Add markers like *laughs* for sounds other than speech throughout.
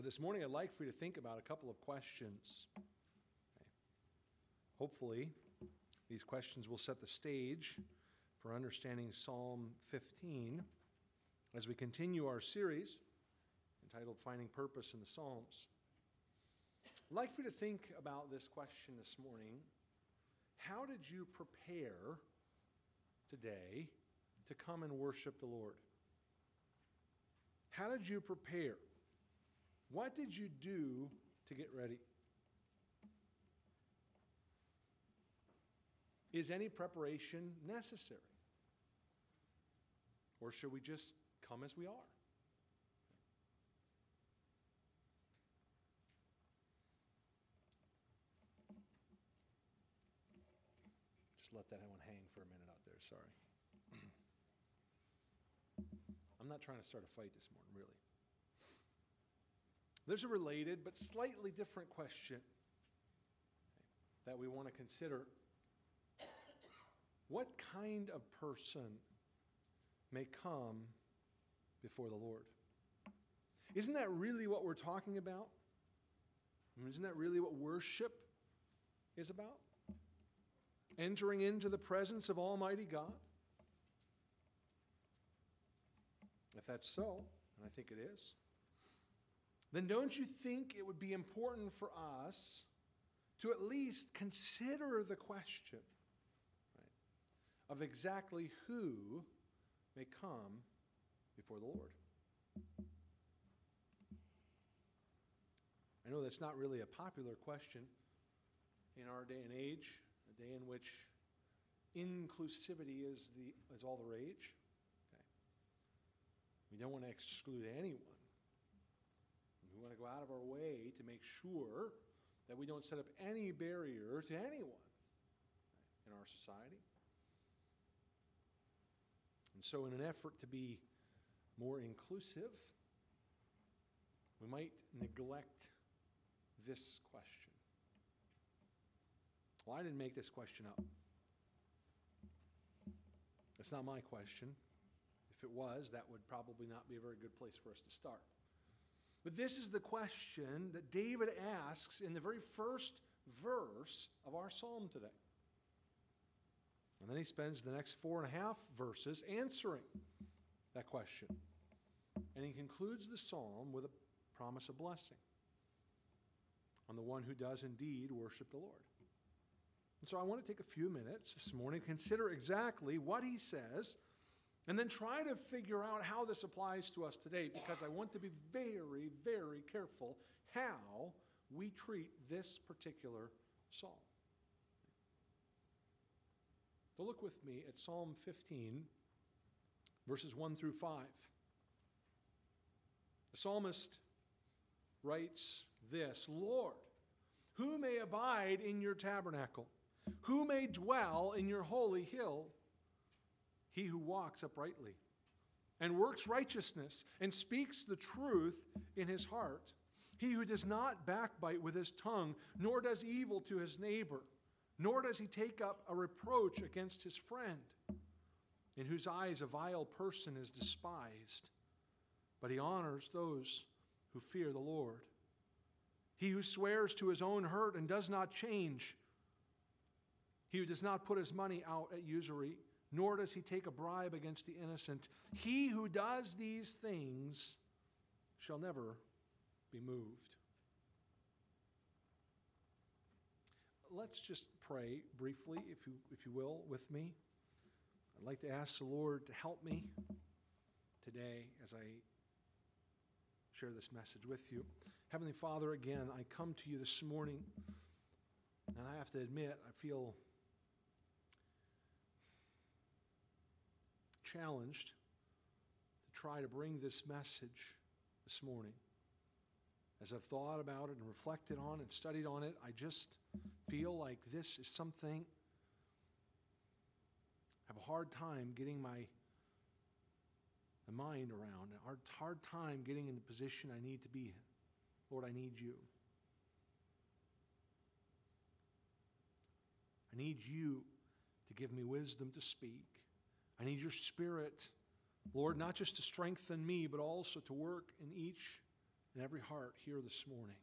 But this morning, I'd like for you to think about a couple of questions. Okay. Hopefully, these questions will set the stage for understanding Psalm 15 as we continue our series entitled Finding Purpose in the Psalms. I'd like for you to think about this question this morning. How did you prepare today to come and worship the Lord? How did you prepare? What did you do to get ready? Is any preparation necessary? Or should we just come as we are? Just let that one hang for a minute out there, sorry. *clears throat* I'm not trying to start a fight this morning, really. There's a related but slightly different question that we want to consider. What kind of person may come before the Lord? Isn't that really what we're talking about? Isn't that really what worship is about? Entering into the presence of Almighty God? If that's so, and I think it is, then don't you think it would be important for us to at least consider the question right, of exactly who may come before the Lord? I know that's not really a popular question in our day and age, a day in which inclusivity is, the, is all the rage. Okay. We don't want to exclude anyone. We want to go out of our way to make sure that we don't set up any barrier to anyone in our society. And so, in an effort to be more inclusive, we might neglect this question. Well, I didn't make this question up. It's not my question. If it was, that would probably not be a very good place for us to start. But this is the question that David asks in the very first verse of our psalm today. And then he spends the next four and a half verses answering that question. And he concludes the psalm with a promise of blessing on the one who does indeed worship the Lord. And so I want to take a few minutes this morning to consider exactly what he says and then try to figure out how this applies to us today because I want to be very, very careful how we treat this particular psalm. So look with me at Psalm 15, verses 1 through 5. The psalmist writes this Lord, who may abide in your tabernacle? Who may dwell in your holy hill? He who walks uprightly and works righteousness and speaks the truth in his heart. He who does not backbite with his tongue, nor does evil to his neighbor, nor does he take up a reproach against his friend, in whose eyes a vile person is despised, but he honors those who fear the Lord. He who swears to his own hurt and does not change, he who does not put his money out at usury, nor does he take a bribe against the innocent. He who does these things shall never be moved. Let's just pray briefly, if you, if you will, with me. I'd like to ask the Lord to help me today as I share this message with you. Heavenly Father, again, I come to you this morning, and I have to admit, I feel challenged to try to bring this message this morning. As I've thought about it and reflected on it and studied on it, I just feel like this is something I have a hard time getting my, my mind around, a hard, hard time getting in the position I need to be in. Lord, I need you. I need you to give me wisdom to speak. I need your spirit, Lord, not just to strengthen me, but also to work in each and every heart here this morning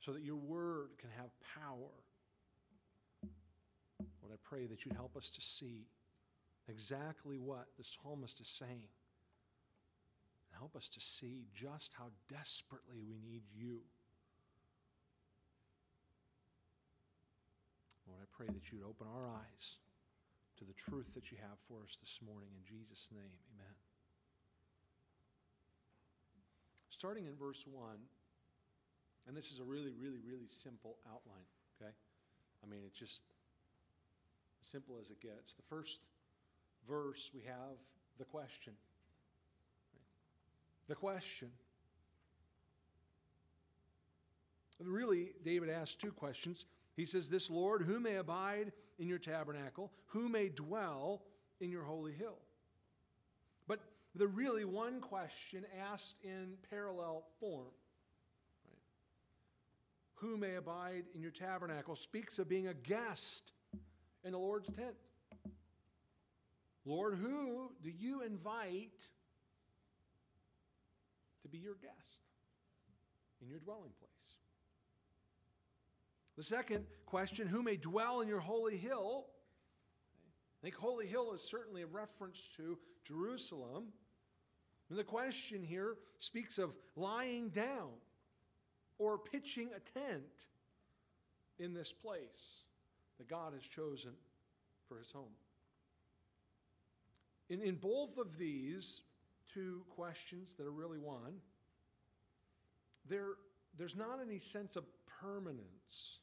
so that your word can have power. Lord, I pray that you'd help us to see exactly what the psalmist is saying. And help us to see just how desperately we need you. Lord, I pray that you'd open our eyes to the truth that you have for us this morning. In Jesus' name, amen. Starting in verse 1, and this is a really, really, really simple outline, okay? I mean, it's just simple as it gets. The first verse, we have the question. The question. Really, David asks two questions. He says, This Lord, who may abide in your tabernacle, who may dwell in your holy hill? But the really one question asked in parallel form. Right? Who may abide in your tabernacle speaks of being a guest in the Lord's tent. Lord, who do you invite to be your guest in your dwelling place? The second question who may dwell in your holy hill? I think holy hill is certainly a reference to Jerusalem. And the question here speaks of lying down or pitching a tent in this place that God has chosen for his home. In, in both of these two questions that are really one, there, there's not any sense of permanence.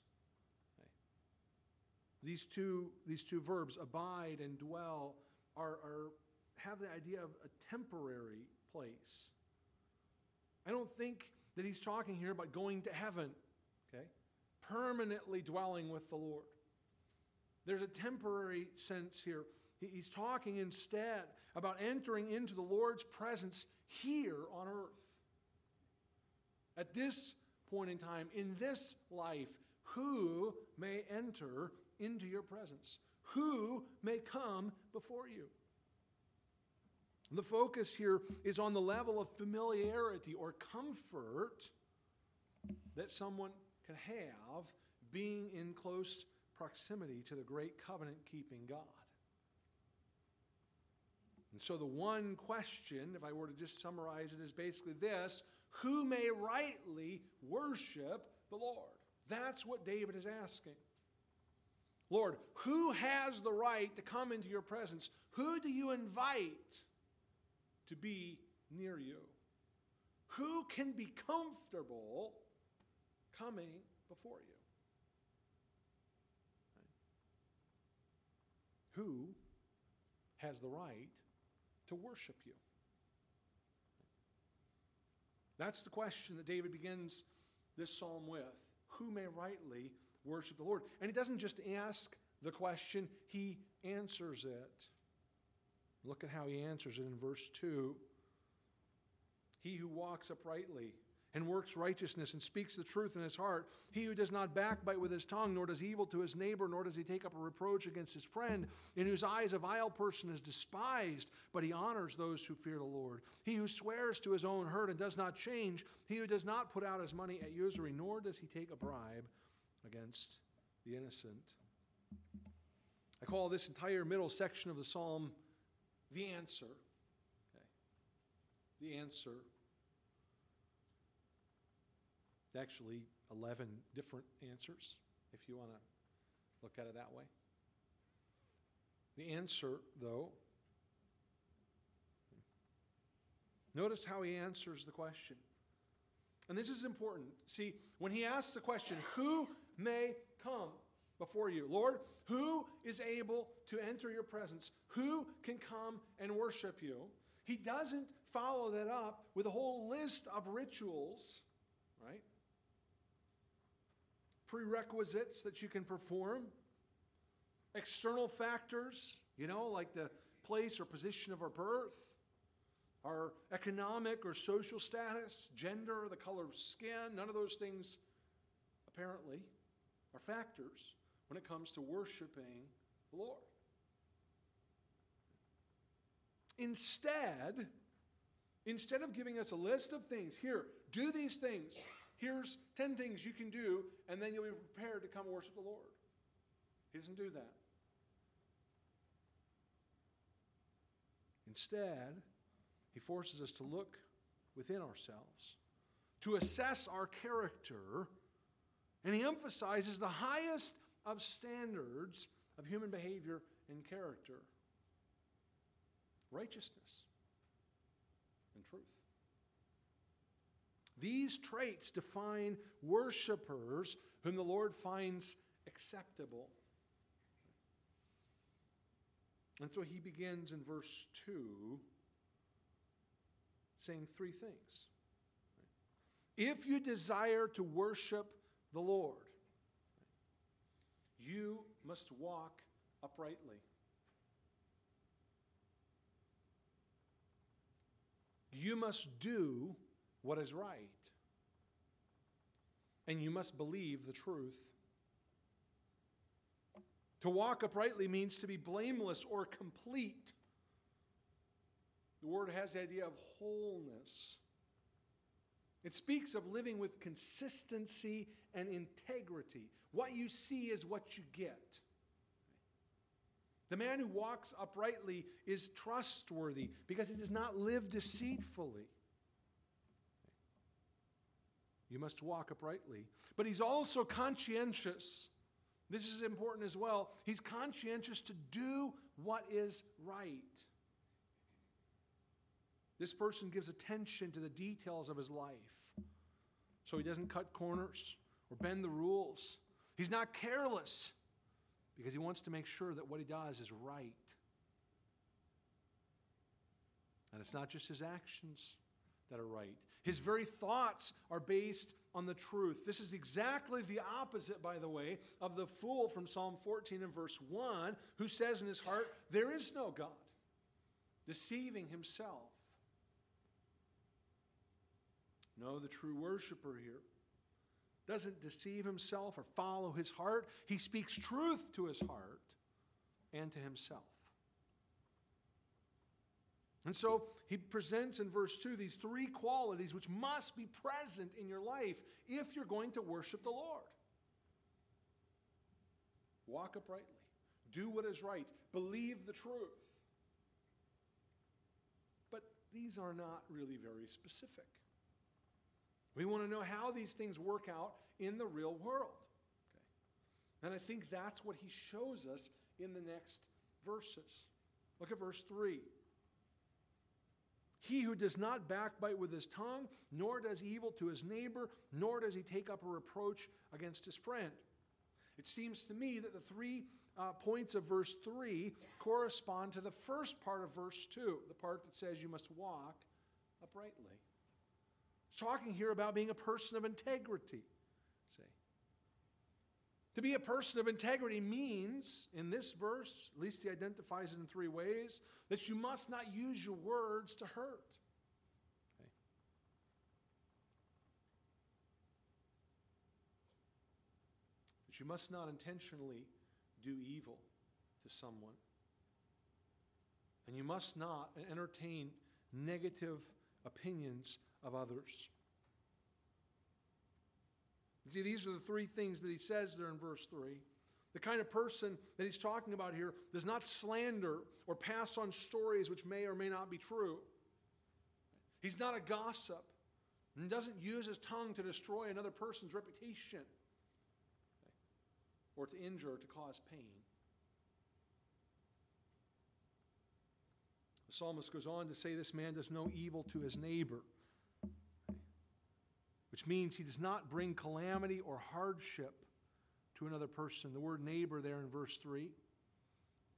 These two, these two verbs, abide and dwell, are, are, have the idea of a temporary place. I don't think that he's talking here about going to heaven, okay? Permanently dwelling with the Lord. There's a temporary sense here. He's talking instead about entering into the Lord's presence here on earth. At this point in time, in this life, who may enter into your presence? Who may come before you? The focus here is on the level of familiarity or comfort that someone can have being in close proximity to the great covenant keeping God. And so, the one question, if I were to just summarize it, is basically this Who may rightly worship the Lord? That's what David is asking. Lord, who has the right to come into your presence? Who do you invite to be near you? Who can be comfortable coming before you? Who has the right to worship you? That's the question that David begins this psalm with. Who may rightly worship the Lord. And he doesn't just ask the question, he answers it. Look at how he answers it in verse 2. He who walks uprightly and works righteousness and speaks the truth in his heart, he who does not backbite with his tongue, nor does evil to his neighbor, nor does he take up a reproach against his friend, in whose eyes a vile person is despised, but he honors those who fear the Lord. He who swears to his own hurt and does not change, he who does not put out his money at usury, nor does he take a bribe against the innocent. I call this entire middle section of the psalm the answer. Okay. The answer. Actually, 11 different answers, if you want to look at it that way. The answer, though, notice how he answers the question. And this is important. See, when he asks the question, who may come before you. Lord, who is able to enter your presence? Who can come and worship you? He doesn't follow that up with a whole list of rituals, right? Prerequisites that you can perform, external factors, you know, like the place or position of our birth, our economic or social status, gender, the color of skin, none of those things apparently are factors when it comes to worshiping the Lord. Instead, Instead of giving us a list of things, here, do these things. Here's 10 things you can do, and then you'll be prepared to come worship the Lord. He doesn't do that. Instead, he forces us to look within ourselves, to assess our character, and he emphasizes the highest of standards of human behavior and character righteousness and truth. These traits define worshipers whom the Lord finds acceptable. And so he begins in verse 2 saying three things. If you desire to worship the Lord, you must walk uprightly. You must do what is right. And you must believe the truth. To walk uprightly means to be blameless or complete. The word has the idea of wholeness. It speaks of living with consistency and integrity. What you see is what you get. The man who walks uprightly is trustworthy because he does not live deceitfully. You must walk uprightly. But he's also conscientious. This is important as well. He's conscientious to do what is right. This person gives attention to the details of his life. So he doesn't cut corners or bend the rules. He's not careless because he wants to make sure that what he does is right. And it's not just his actions that are right, his very thoughts are based on the truth. This is exactly the opposite, by the way, of the fool from Psalm 14 and verse 1 who says in his heart, There is no God, deceiving himself. No, the true worshiper here doesn't deceive himself or follow his heart. He speaks truth to his heart and to himself. And so he presents in verse 2 these three qualities which must be present in your life if you're going to worship the Lord. Walk uprightly, do what is right, believe the truth. But these are not really very specific. We want to know how these things work out in the real world. Okay? And I think that's what he shows us in the next verses. Look at verse 3. He who does not backbite with his tongue, nor does evil to his neighbor, nor does he take up a reproach against his friend. It seems to me that the three uh, points of verse 3 correspond to the first part of verse 2, the part that says you must walk uprightly. It's talking here about being a person of integrity. See? To be a person of integrity means, in this verse, at least he identifies it in three ways, that you must not use your words to hurt. Okay? That you must not intentionally do evil to someone. And you must not entertain negative opinions of others. See, these are the three things that he says there in verse 3. The kind of person that he's talking about here does not slander or pass on stories which may or may not be true. He's not a gossip and doesn't use his tongue to destroy another person's reputation or to injure or to cause pain. The psalmist goes on to say this man does no evil to his neighbor which means he does not bring calamity or hardship to another person. The word neighbor there in verse 3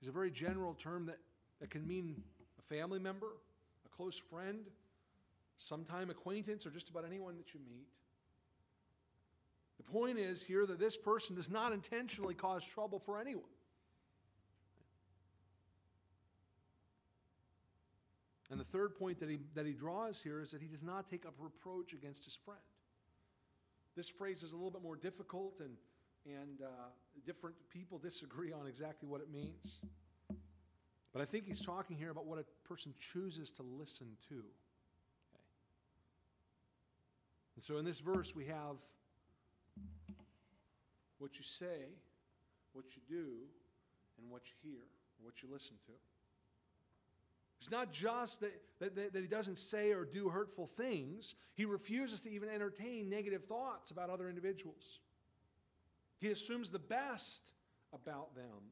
is a very general term that, that can mean a family member, a close friend, sometime acquaintance, or just about anyone that you meet. The point is here that this person does not intentionally cause trouble for anyone. And the third point that he, that he draws here is that he does not take up reproach against his friend. This phrase is a little bit more difficult, and, and uh, different people disagree on exactly what it means. But I think he's talking here about what a person chooses to listen to. Okay. And so in this verse, we have what you say, what you do, and what you hear, what you listen to. It's not just that, that, that, he doesn't say or do hurtful things, he refuses to even entertain negative thoughts about other individuals. He assumes the best about them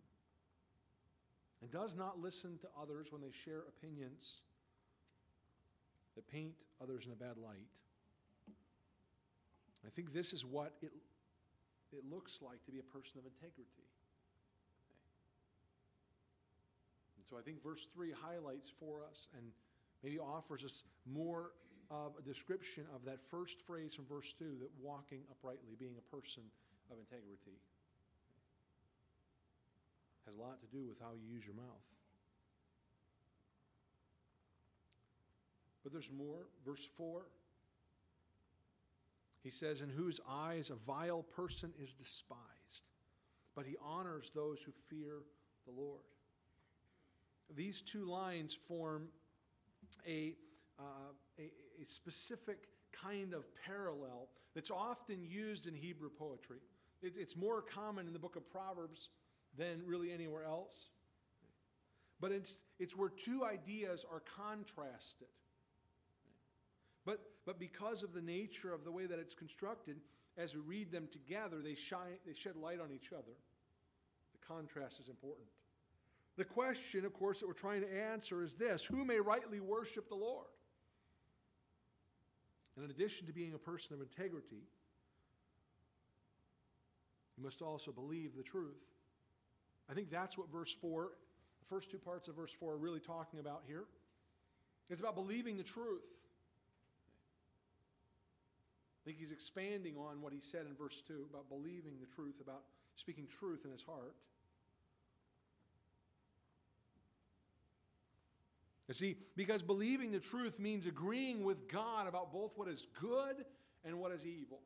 and does not listen to others when they share opinions that paint others in a bad light. I think this is what it, it looks like to be a person of integrity. And so I think verse 3 highlights for us and maybe offers us more of a description of that first phrase from verse 2 that walking uprightly, being a person of integrity, has a lot to do with how you use your mouth. But there's more. Verse 4 he says, In whose eyes a vile person is despised, but he honors those who fear the Lord. These two lines form a, uh, a, a specific kind of parallel that's often used in Hebrew poetry. It, it's more common in the book of Proverbs than really anywhere else. But it's, it's where two ideas are contrasted. But, but because of the nature of the way that it's constructed, as we read them together, they, shine, they shed light on each other. The contrast is important. The question, of course, that we're trying to answer is this Who may rightly worship the Lord? And in addition to being a person of integrity, you must also believe the truth. I think that's what verse 4, the first two parts of verse 4 are really talking about here. It's about believing the truth. I think he's expanding on what he said in verse 2 about believing the truth, about speaking truth in his heart. You see, because believing the truth means agreeing with God about both what is good and what is evil.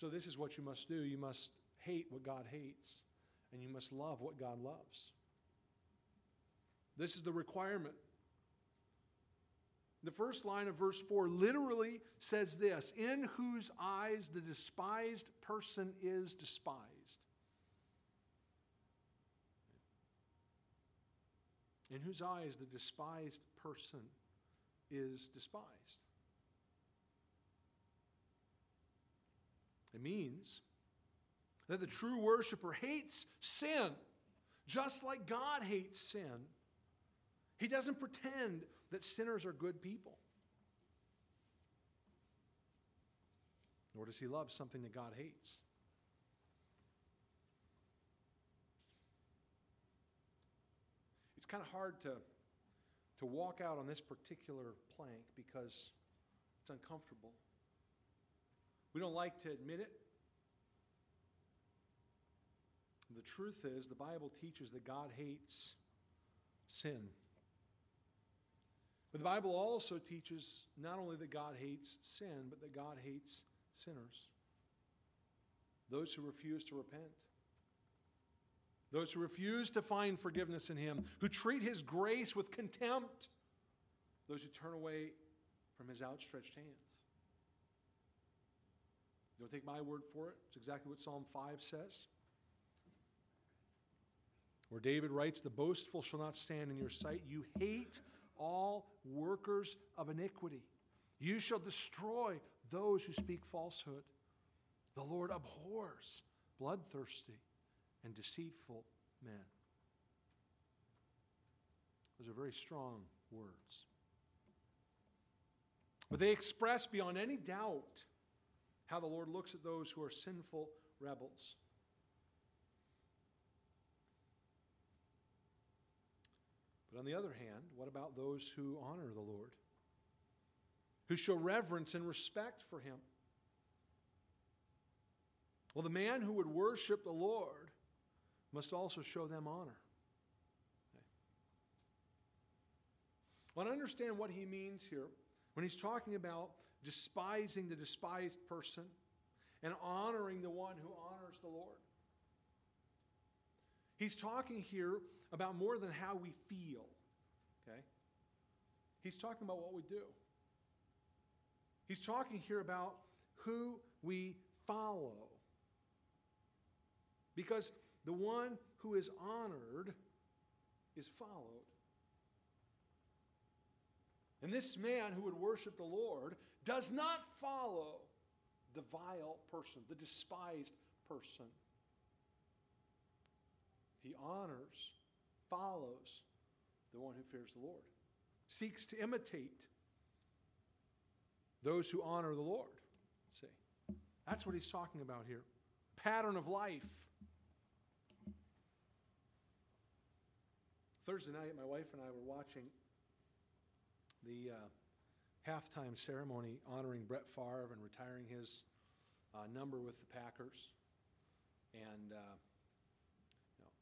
So, this is what you must do. You must hate what God hates, and you must love what God loves. This is the requirement the first line of verse 4 literally says this In whose eyes the despised person is despised. In whose eyes the despised person is despised. It means that the true worshiper hates sin, just like God hates sin. He doesn't pretend that sinners are good people. Nor does he love something that God hates. It's kind of hard to, to walk out on this particular plank because it's uncomfortable. We don't like to admit it. The truth is, the Bible teaches that God hates sin. But the Bible also teaches not only that God hates sin, but that God hates sinners. Those who refuse to repent. Those who refuse to find forgiveness in Him, who treat His grace with contempt. Those who turn away from His outstretched hands. Don't take my word for it. It's exactly what Psalm 5 says. Where David writes, The boastful shall not stand in your sight. You hate all workers of iniquity. You shall destroy those who speak falsehood. The Lord abhors bloodthirsty and deceitful men. Those are very strong words. But they express beyond any doubt how the Lord looks at those who are sinful rebels. But on the other hand, what about those who honor the Lord? Who show reverence and respect for him? Well, the man who would worship the Lord must also show them honor. Okay. Well, I understand what he means here when he's talking about despising the despised person and honoring the one who honors the Lord. He's talking here about more than how we feel, okay? He's talking about what we do. He's talking here about who we follow. Because the one who is honored is followed. And this man who would worship the Lord does not follow the vile person, the despised person. He honors, follows the one who fears the Lord, seeks to imitate those who honor the Lord. See, that's what he's talking about here. Pattern of life. Thursday night, my wife and I were watching the uh, halftime ceremony honoring Brett Favre and retiring his uh, number with the Packers. And, uh, you know,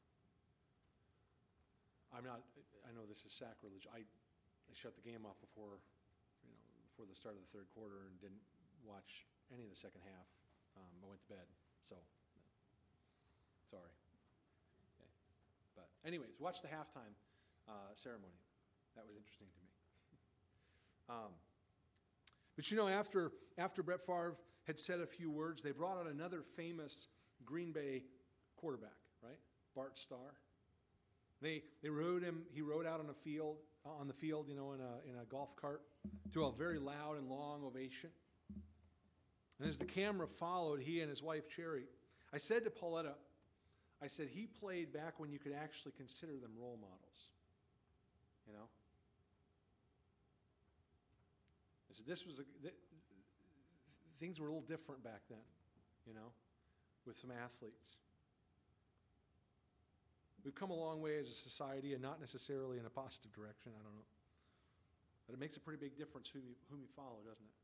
I'm not, I know this is sacrilege. I, I shut the game off before, you know, before the start of the third quarter and didn't watch any of the second half. Um, I went to bed, so sorry. Anyways, watch the halftime uh, ceremony. That was interesting to me. *laughs* um, but you know, after, after Brett Favre had said a few words, they brought out another famous Green Bay quarterback, right? Bart Starr. They, they rode him, he rode out on a field, on the field, you know, in a, in a golf cart to a very loud and long ovation. And as the camera followed, he and his wife, Cherry, I said to Pauletta, I said, he played back when you could actually consider them role models. You know? I said, this was a, th- things were a little different back then, you know, with some athletes. We've come a long way as a society and not necessarily in a positive direction, I don't know. But it makes a pretty big difference whom you, whom you follow, doesn't it?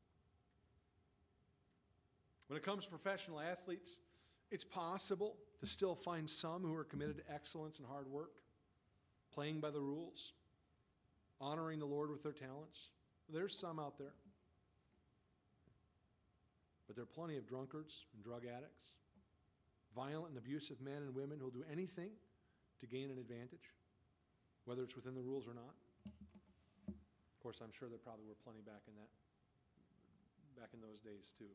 When it comes to professional athletes, it's possible to still find some who are committed to excellence and hard work, playing by the rules, honoring the Lord with their talents. There's some out there. But there are plenty of drunkards and drug addicts, violent and abusive men and women who'll do anything to gain an advantage, whether it's within the rules or not. Of course, I'm sure there probably were plenty back in that back in those days too.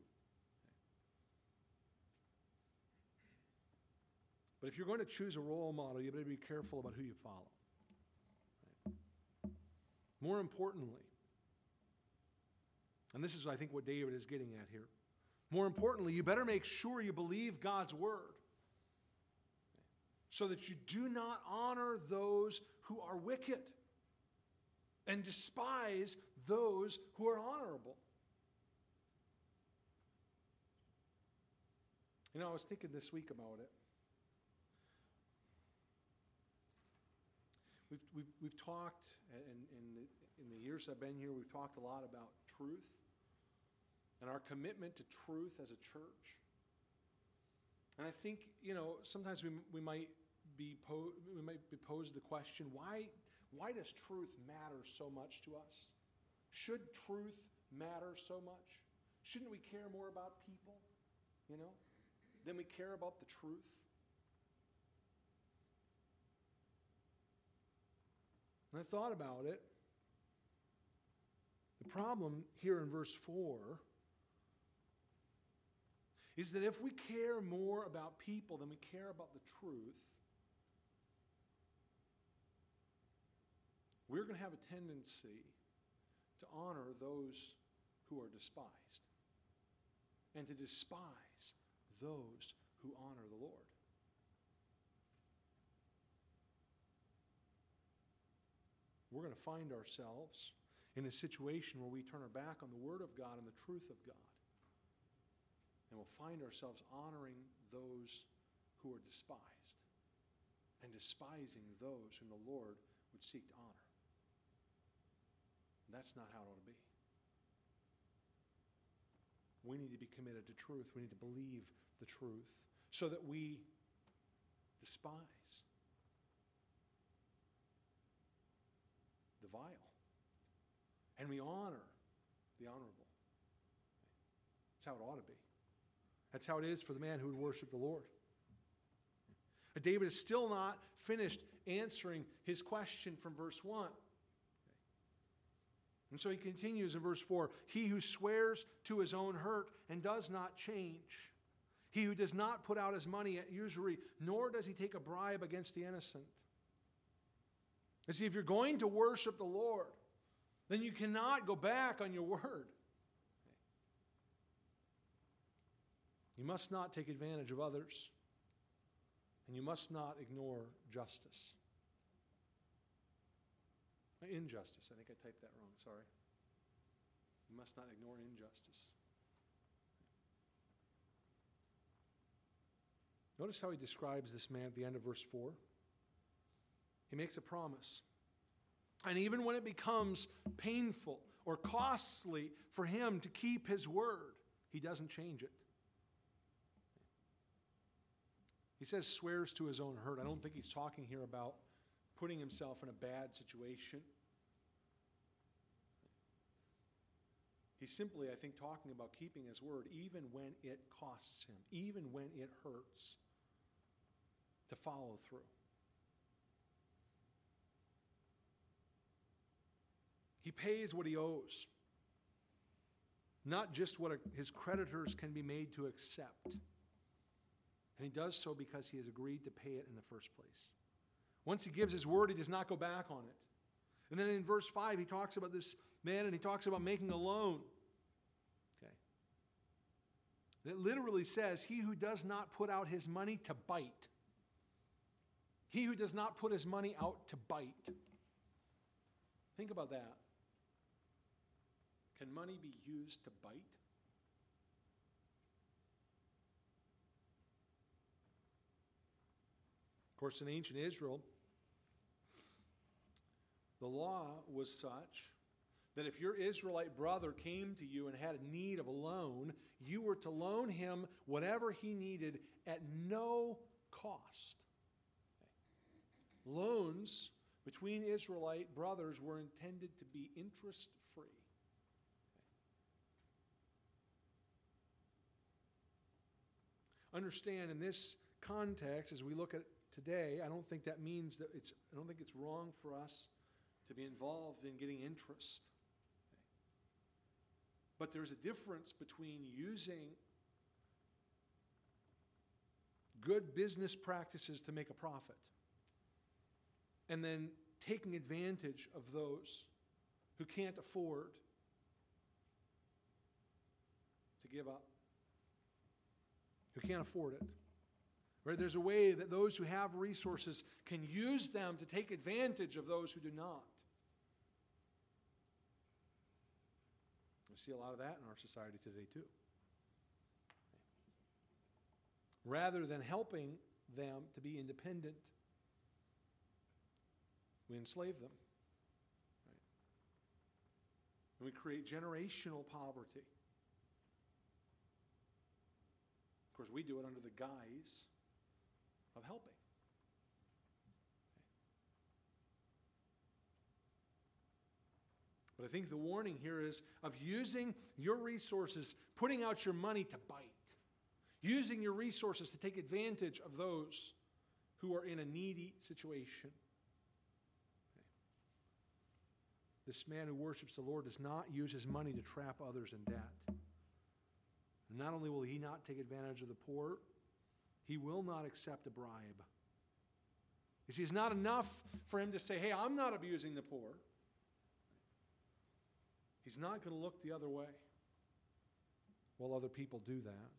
But if you're going to choose a role model, you better be careful about who you follow. More importantly, and this is, I think, what David is getting at here. More importantly, you better make sure you believe God's word so that you do not honor those who are wicked and despise those who are honorable. You know, I was thinking this week about it. We've, we've, we've talked, in, in, the, in the years I've been here, we've talked a lot about truth and our commitment to truth as a church. And I think, you know, sometimes we, we, might, be po- we might be posed the question why, why does truth matter so much to us? Should truth matter so much? Shouldn't we care more about people, you know, than we care about the truth? And I thought about it. The problem here in verse 4 is that if we care more about people than we care about the truth, we're going to have a tendency to honor those who are despised and to despise those who honor the Lord. We're going to find ourselves in a situation where we turn our back on the Word of God and the truth of God. And we'll find ourselves honoring those who are despised and despising those whom the Lord would seek to honor. And that's not how it ought to be. We need to be committed to truth. We need to believe the truth so that we despise the vile. And we honor the honorable. That's how it ought to be. That's how it is for the man who would worship the Lord. David is still not finished answering his question from verse 1. And so he continues in verse 4 He who swears to his own hurt and does not change. He who does not put out his money at usury, nor does he take a bribe against the innocent. You see, if you're going to worship the Lord, then you cannot go back on your word. You must not take advantage of others, and you must not ignore justice. Injustice. I think I typed that wrong. Sorry. You must not ignore injustice. Notice how he describes this man at the end of verse 4. He makes a promise. And even when it becomes painful or costly for him to keep his word, he doesn't change it. He says swears to his own hurt. I don't think he's talking here about putting himself in a bad situation. He's simply, I think, talking about keeping his word even when it costs him, even when it hurts to follow through. He pays what he owes, not just what his creditors can be made to accept. And he does so because he has agreed to pay it in the first place. Once he gives his word, he does not go back on it. And then in verse 5, he talks about this man and he talks about making a loan. Okay. And it literally says, He who does not put out his money to bite. He who does not put his money out to bite. Think about that. Can money be used to bite? Of course, in ancient Israel, the law was such that if your Israelite brother came to you and had a need of a loan, you were to loan him whatever he needed at no cost. Loans between Israelite brothers were intended to be interest free. Understand in this context, as we look at today, I don't think that means that it's, I don't think it's wrong for us to be involved in getting interest. But there's a difference between using good business practices to make a profit and then taking advantage of those who can't afford to give up, who can't afford it. Right? There's a way that those who have resources can use them to take advantage of those who do not. We see a lot of that in our society today, too. Rather than helping them to be independent, we enslave them. Right? And we create generational poverty. Of course, we do it under the guise of helping. But I think the warning here is of using your resources, putting out your money to bite, using your resources to take advantage of those who are in a needy situation. This man who worships the Lord does not use his money to trap others in debt. Not only will he not take advantage of the poor, he will not accept a bribe. You see, it's not enough for him to say, hey, I'm not abusing the poor. He's not going to look the other way while other people do that.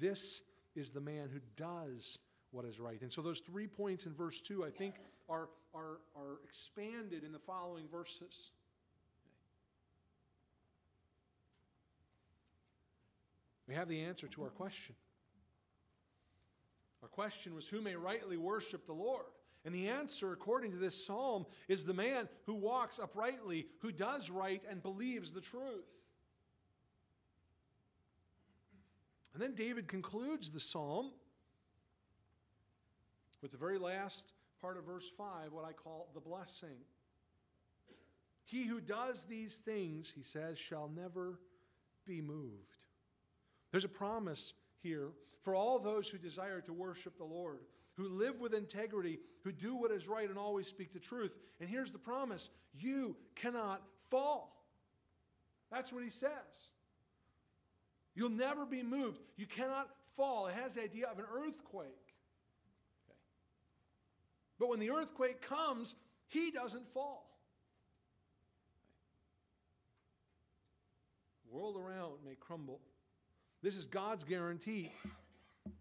This is the man who does what is right. And so those three points in verse 2, I think, are, are, are expanded in the following verses. We have the answer to our question. Our question was who may rightly worship the Lord? And the answer, according to this psalm, is the man who walks uprightly, who does right, and believes the truth. And then David concludes the psalm with the very last part of verse 5, what I call the blessing. He who does these things, he says, shall never be moved. There's a promise here for all those who desire to worship the Lord, who live with integrity, who do what is right and always speak the truth. And here's the promise you cannot fall. That's what he says. You'll never be moved. You cannot fall. It has the idea of an earthquake. Okay. But when the earthquake comes, he doesn't fall. The world around may crumble. This is God's guarantee.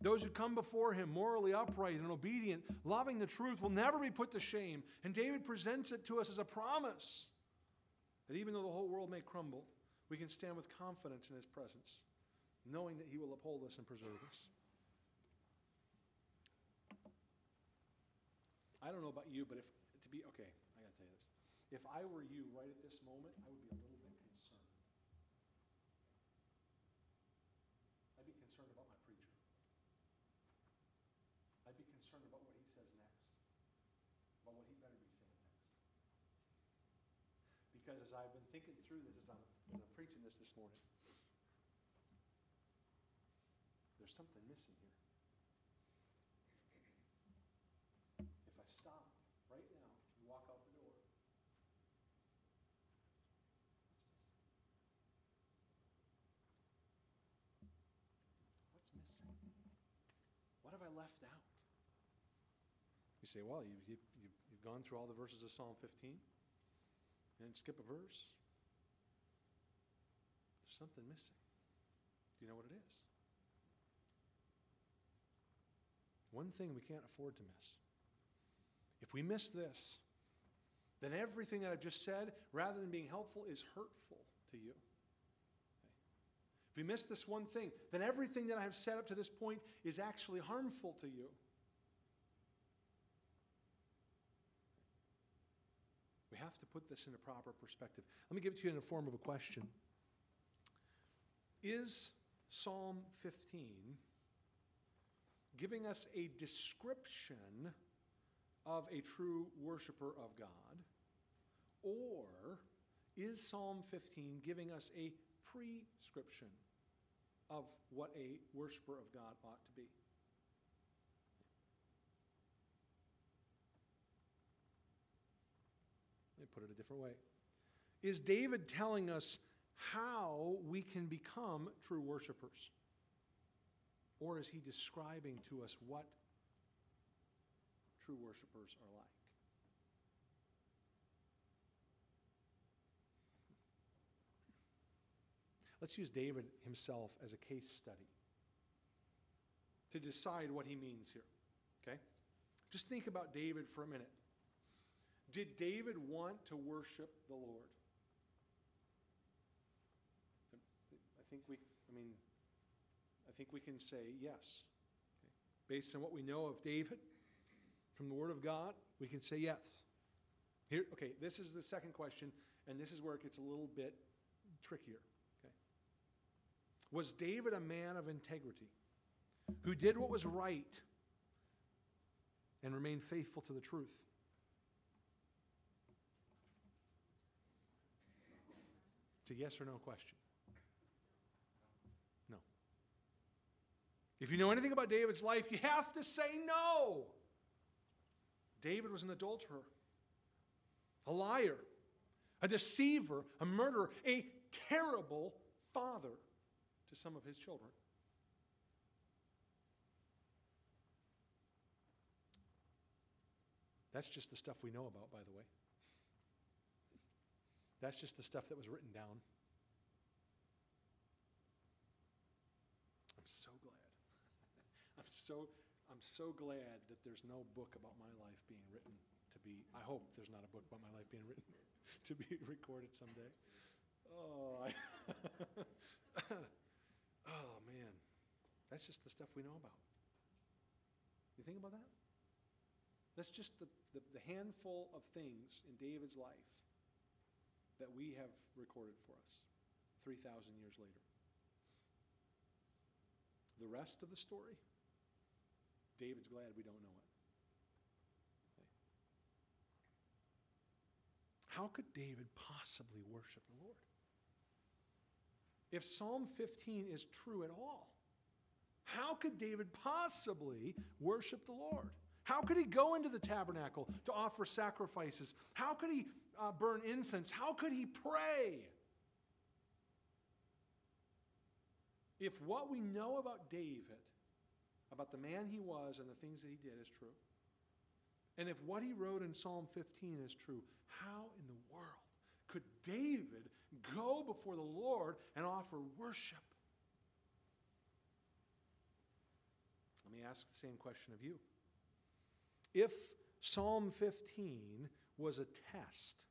Those who come before him morally upright and obedient, loving the truth, will never be put to shame. And David presents it to us as a promise that even though the whole world may crumble, we can stand with confidence in his presence, knowing that he will uphold us and preserve us. I don't know about you, but if to be okay, I got to tell you this. If I were you right at this moment, I would be a little bit concerned. I'd be concerned about my preacher. I'd be concerned about what he says next, about what he better be saying next. Because as I've been thinking through this, as I'm, as I'm preaching this this morning, there's something missing here. If I stop right now and walk out the door, what's missing? What have I left out? Say, well, you've, you've, you've, gone through all the verses of Psalm 15 and skip a verse. There's something missing. Do you know what it is? One thing we can't afford to miss. If we miss this, then everything that I've just said, rather than being helpful, is hurtful to you. If we miss this one thing, then everything that I have said up to this point is actually harmful to you. We have to put this in a proper perspective. Let me give it to you in the form of a question. Is Psalm 15 giving us a description of a true worshiper of God? Or is Psalm 15 giving us a prescription of what a worshiper of God ought to be? Let me put it a different way. Is David telling us how we can become true worshipers? Or is he describing to us what true worshipers are like? Let's use David himself as a case study to decide what he means here. Okay? Just think about David for a minute. Did David want to worship the Lord? I think we, I mean, I think we can say yes. Okay. Based on what we know of David from the Word of God, we can say yes. Here, okay, this is the second question, and this is where it gets a little bit trickier. Okay. Was David a man of integrity who did what was right and remained faithful to the truth? It's a yes or no question. No. If you know anything about David's life, you have to say no. David was an adulterer, a liar, a deceiver, a murderer, a terrible father to some of his children. That's just the stuff we know about, by the way. That's just the stuff that was written down. I'm so glad. *laughs* I'm so I'm so glad that there's no book about my life being written to be I hope there's not a book about my life being written *laughs* to be recorded someday. Oh, I *laughs* Oh man. That's just the stuff we know about. You think about that? That's just the, the, the handful of things in David's life that we have recorded for us 3,000 years later. The rest of the story, David's glad we don't know it. Okay. How could David possibly worship the Lord? If Psalm 15 is true at all, how could David possibly worship the Lord? How could he go into the tabernacle to offer sacrifices? How could he uh, burn incense? How could he pray? If what we know about David, about the man he was and the things that he did, is true, and if what he wrote in Psalm 15 is true, how in the world could David go before the Lord and offer worship? Let me ask the same question of you. If Psalm 15 was a test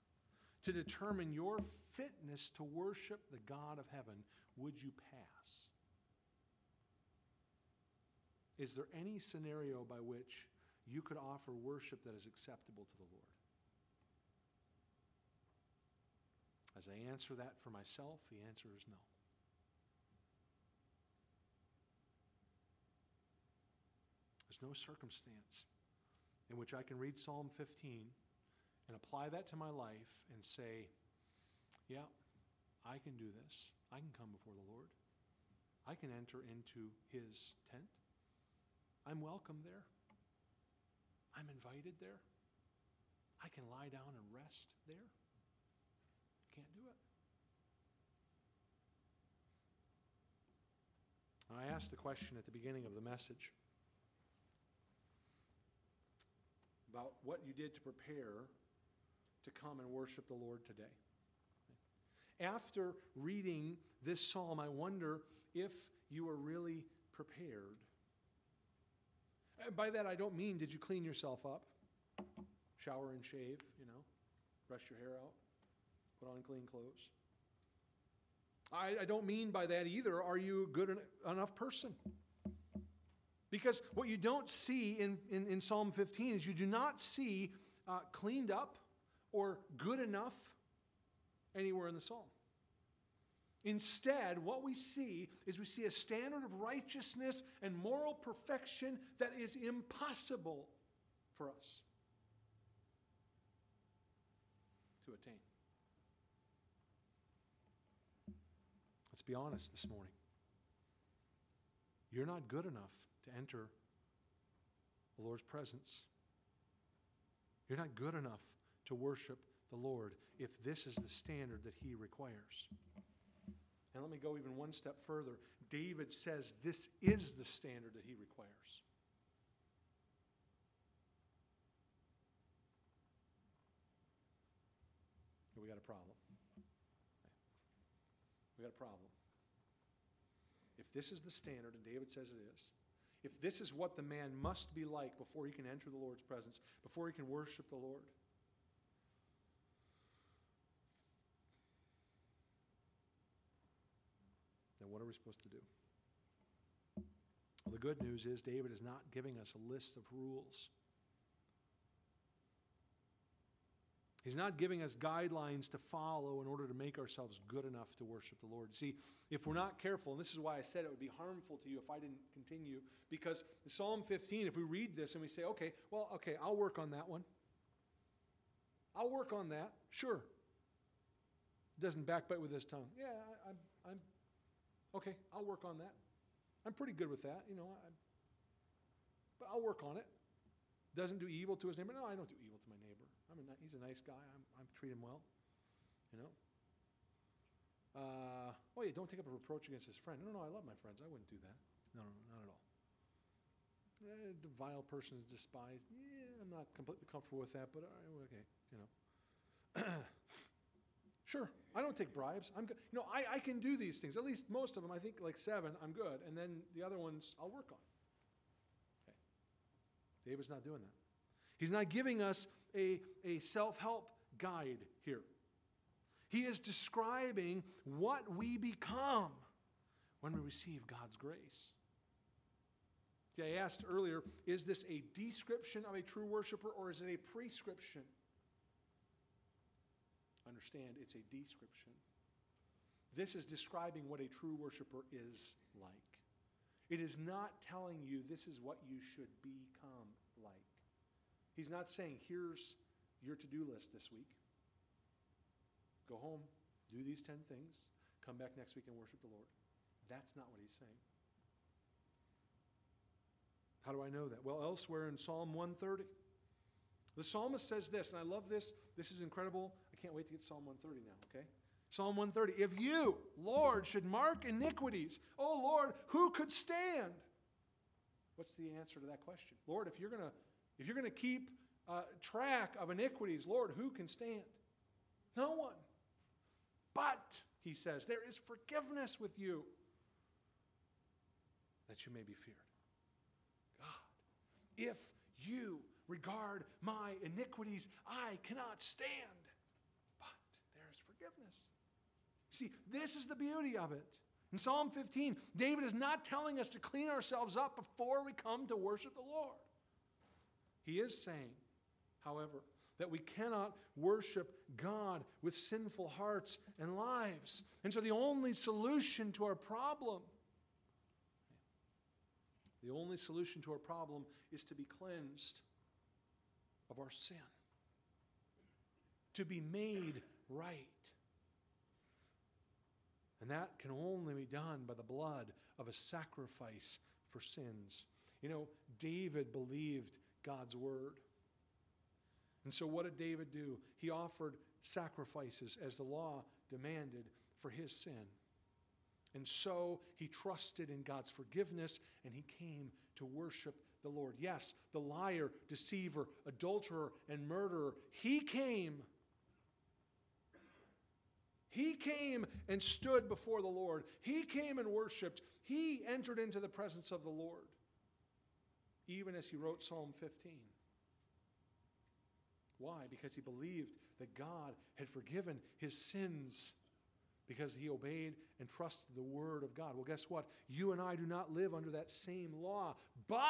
to determine your fitness to worship the God of heaven, would you pass? Is there any scenario by which you could offer worship that is acceptable to the Lord? As I answer that for myself, the answer is no. There's no circumstance in which I can read Psalm 15 and apply that to my life and say, yeah, I can do this. I can come before the Lord. I can enter into his tent. I'm welcome there. I'm invited there. I can lie down and rest there. Can't do it. I asked the question at the beginning of the message about what you did to prepare to come and worship the Lord today. After reading this psalm, I wonder if you are really prepared. By that, I don't mean did you clean yourself up, shower and shave, you know, brush your hair out, put on clean clothes. I, I don't mean by that either, are you a good enough person? Because what you don't see in, in, in Psalm 15 is you do not see uh, cleaned up or good enough anywhere in the psalm. Instead, what we see is we see a standard of righteousness and moral perfection that is impossible for us to attain. Let's be honest this morning. You're not good enough to enter the Lord's presence. You're not good enough to worship the Lord if this is the standard that He requires. And let me go even one step further. David says this is the standard that He requires. We got a problem. We got a problem. If this is the standard, and David says it is, if this is what the man must be like before he can enter the Lord's presence, before he can worship the Lord, what are we supposed to do? Well, the good news is David is not giving us a list of rules. He's not giving us guidelines to follow in order to make ourselves good enough to worship the Lord. See, if we're not careful, and this is why I said it would be harmful to you if I didn't continue, because Psalm 15, if we read this and we say, okay, well, okay, I'll work on that one. I'll work on that, sure. Doesn't backbite with his tongue. Yeah, I, I'm, I'm, okay, I'll work on that. I'm pretty good with that, you know, I, but I'll work on it. Doesn't do evil to his neighbor. No, I don't do evil to my neighbor. I'm a, he's a nice guy. I'm, I treat him well. You know? Uh, oh, yeah, don't take up a reproach against his friend. No, no, I love my friends. I wouldn't do that. No, no, not at all. Eh, the vile person is despised. Yeah, I'm not completely comfortable with that, but okay, you know. *clears throat* sure, I don't take bribes. I'm good. You know, I, I can do these things. At least most of them, I think like seven, I'm good. And then the other ones, I'll work on. Okay. David's not doing that. He's not giving us a, a self help guide here. He is describing what we become when we receive God's grace. See, I asked earlier is this a description of a true worshiper or is it a prescription? Understand, it's a description. This is describing what a true worshiper is like. It is not telling you this is what you should become like. He's not saying, here's your to do list this week. Go home, do these 10 things, come back next week and worship the Lord. That's not what he's saying. How do I know that? Well, elsewhere in Psalm 130, the psalmist says this, and I love this. This is incredible. Can't wait to get Psalm 130 now, okay? Psalm 130. If you, Lord, should mark iniquities, oh Lord, who could stand? What's the answer to that question? Lord, if you're going to if you're going to keep uh, track of iniquities, Lord, who can stand? No one. But, he says, there is forgiveness with you that you may be feared. God, if you regard my iniquities, I cannot stand. But there is forgiveness. See, this is the beauty of it. In Psalm 15, David is not telling us to clean ourselves up before we come to worship the Lord. He is saying, however, that we cannot worship God with sinful hearts and lives. And so the only solution to our problem, the only solution to our problem is to be cleansed of our sin, to be made right. And that can only be done by the blood of a sacrifice for sins. You know, David believed God's word. And so, what did David do? He offered sacrifices as the law demanded for his sin. And so he trusted in God's forgiveness and he came to worship the Lord. Yes, the liar, deceiver, adulterer, and murderer, he came he came and stood before the Lord. He came and worshiped. He entered into the presence of the Lord, even as he wrote Psalm 15. Why? Because he believed that God had forgiven his sins because he obeyed and trusted the word of God. Well, guess what? You and I do not live under that same law, but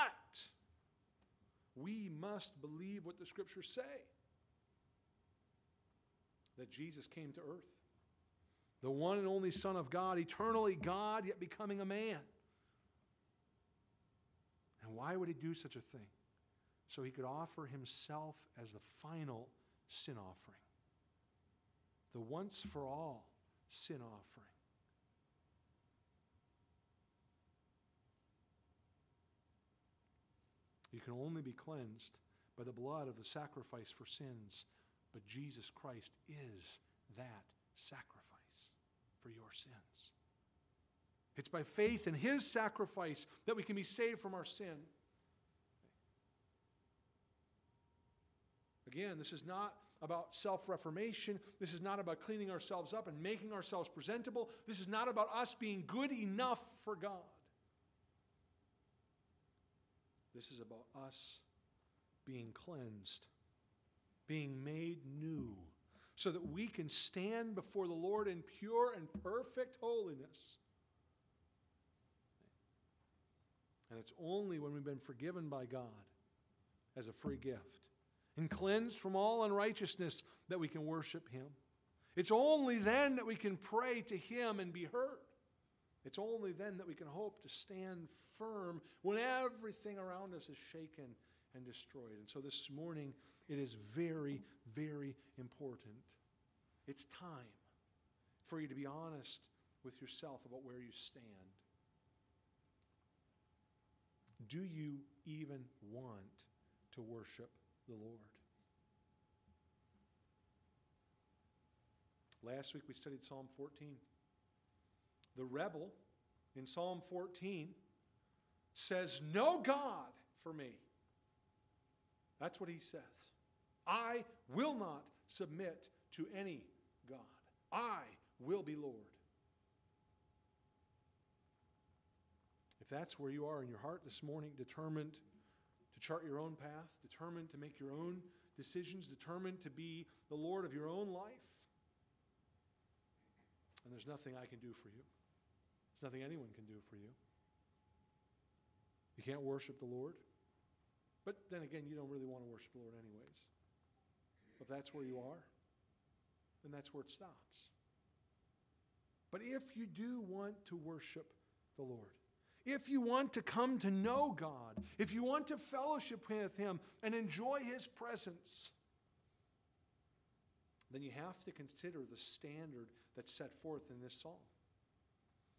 we must believe what the scriptures say that Jesus came to earth the one and only Son of God, eternally God, yet becoming a man. And why would he do such a thing? So he could offer himself as the final sin offering, the once for all sin offering. You can only be cleansed by the blood of the sacrifice for sins, but Jesus Christ is that sacrifice for your sins. It's by faith in his sacrifice that we can be saved from our sin. Again, this is not about self reformation. This is not about cleaning ourselves up and making ourselves presentable. This is not about us being good enough for God. This is about us being cleansed, being made new so that we can stand before the Lord in pure and perfect holiness. And it's only when we've been forgiven by God as a free gift and cleansed from all unrighteousness that we can worship Him. It's only then that we can pray to Him and be heard. It's only then that we can hope to stand firm when everything around us is shaken and destroyed. And so this morning, it is very, very important. It's time for you to be honest with yourself about where you stand. Do you even want to worship the Lord? Last week we studied Psalm 14. The rebel in Psalm 14 says, No God for me. That's what he says. I will not submit to any God. I will be Lord. If that's where you are in your heart this morning, determined to chart your own path, determined to make your own decisions, determined to be the Lord of your own life, and there's nothing I can do for you. There's nothing anyone can do for you. You can't worship the Lord. But then again, you don't really want to worship the Lord anyways. If that's where you are, then that's where it stops. But if you do want to worship the Lord, if you want to come to know God, if you want to fellowship with Him and enjoy His presence, then you have to consider the standard that's set forth in this psalm.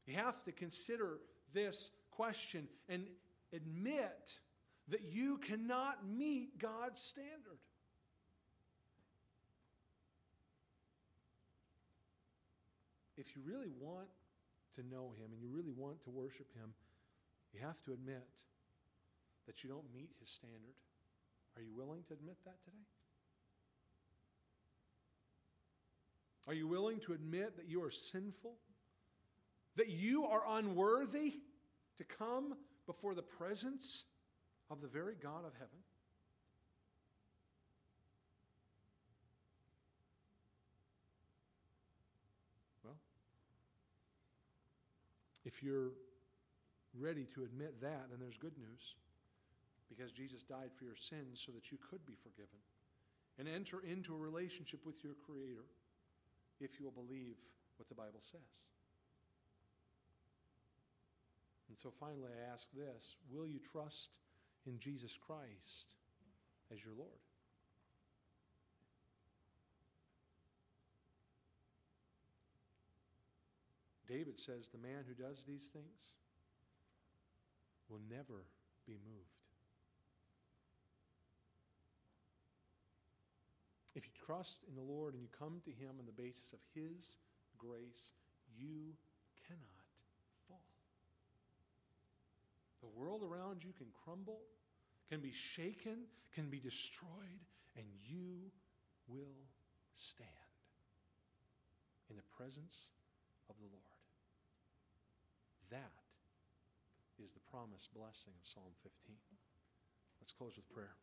You have to consider this question and admit that you cannot meet God's standard. if you really want to know Him and you really want to worship Him, you have to admit that you don't meet His standard. Are you willing to admit that today? Are you willing to admit that you are sinful? That you are unworthy to come before the presence of the very God of heaven? Well, if you're ready to admit that, then there's good news. Because Jesus died for your sins so that you could be forgiven and enter into a relationship with your Creator if you will believe what the Bible says. And so finally, I ask this Will you trust in Jesus Christ as your Lord? David says the man who does these things will never be moved. If you trust in the Lord and you come to Him on the basis of His grace, you cannot fall. The world around you can crumble, can be shaken, can be destroyed, and you will stand in the presence of the Lord. That is the promised blessing of Psalm 15. Let's close with prayer.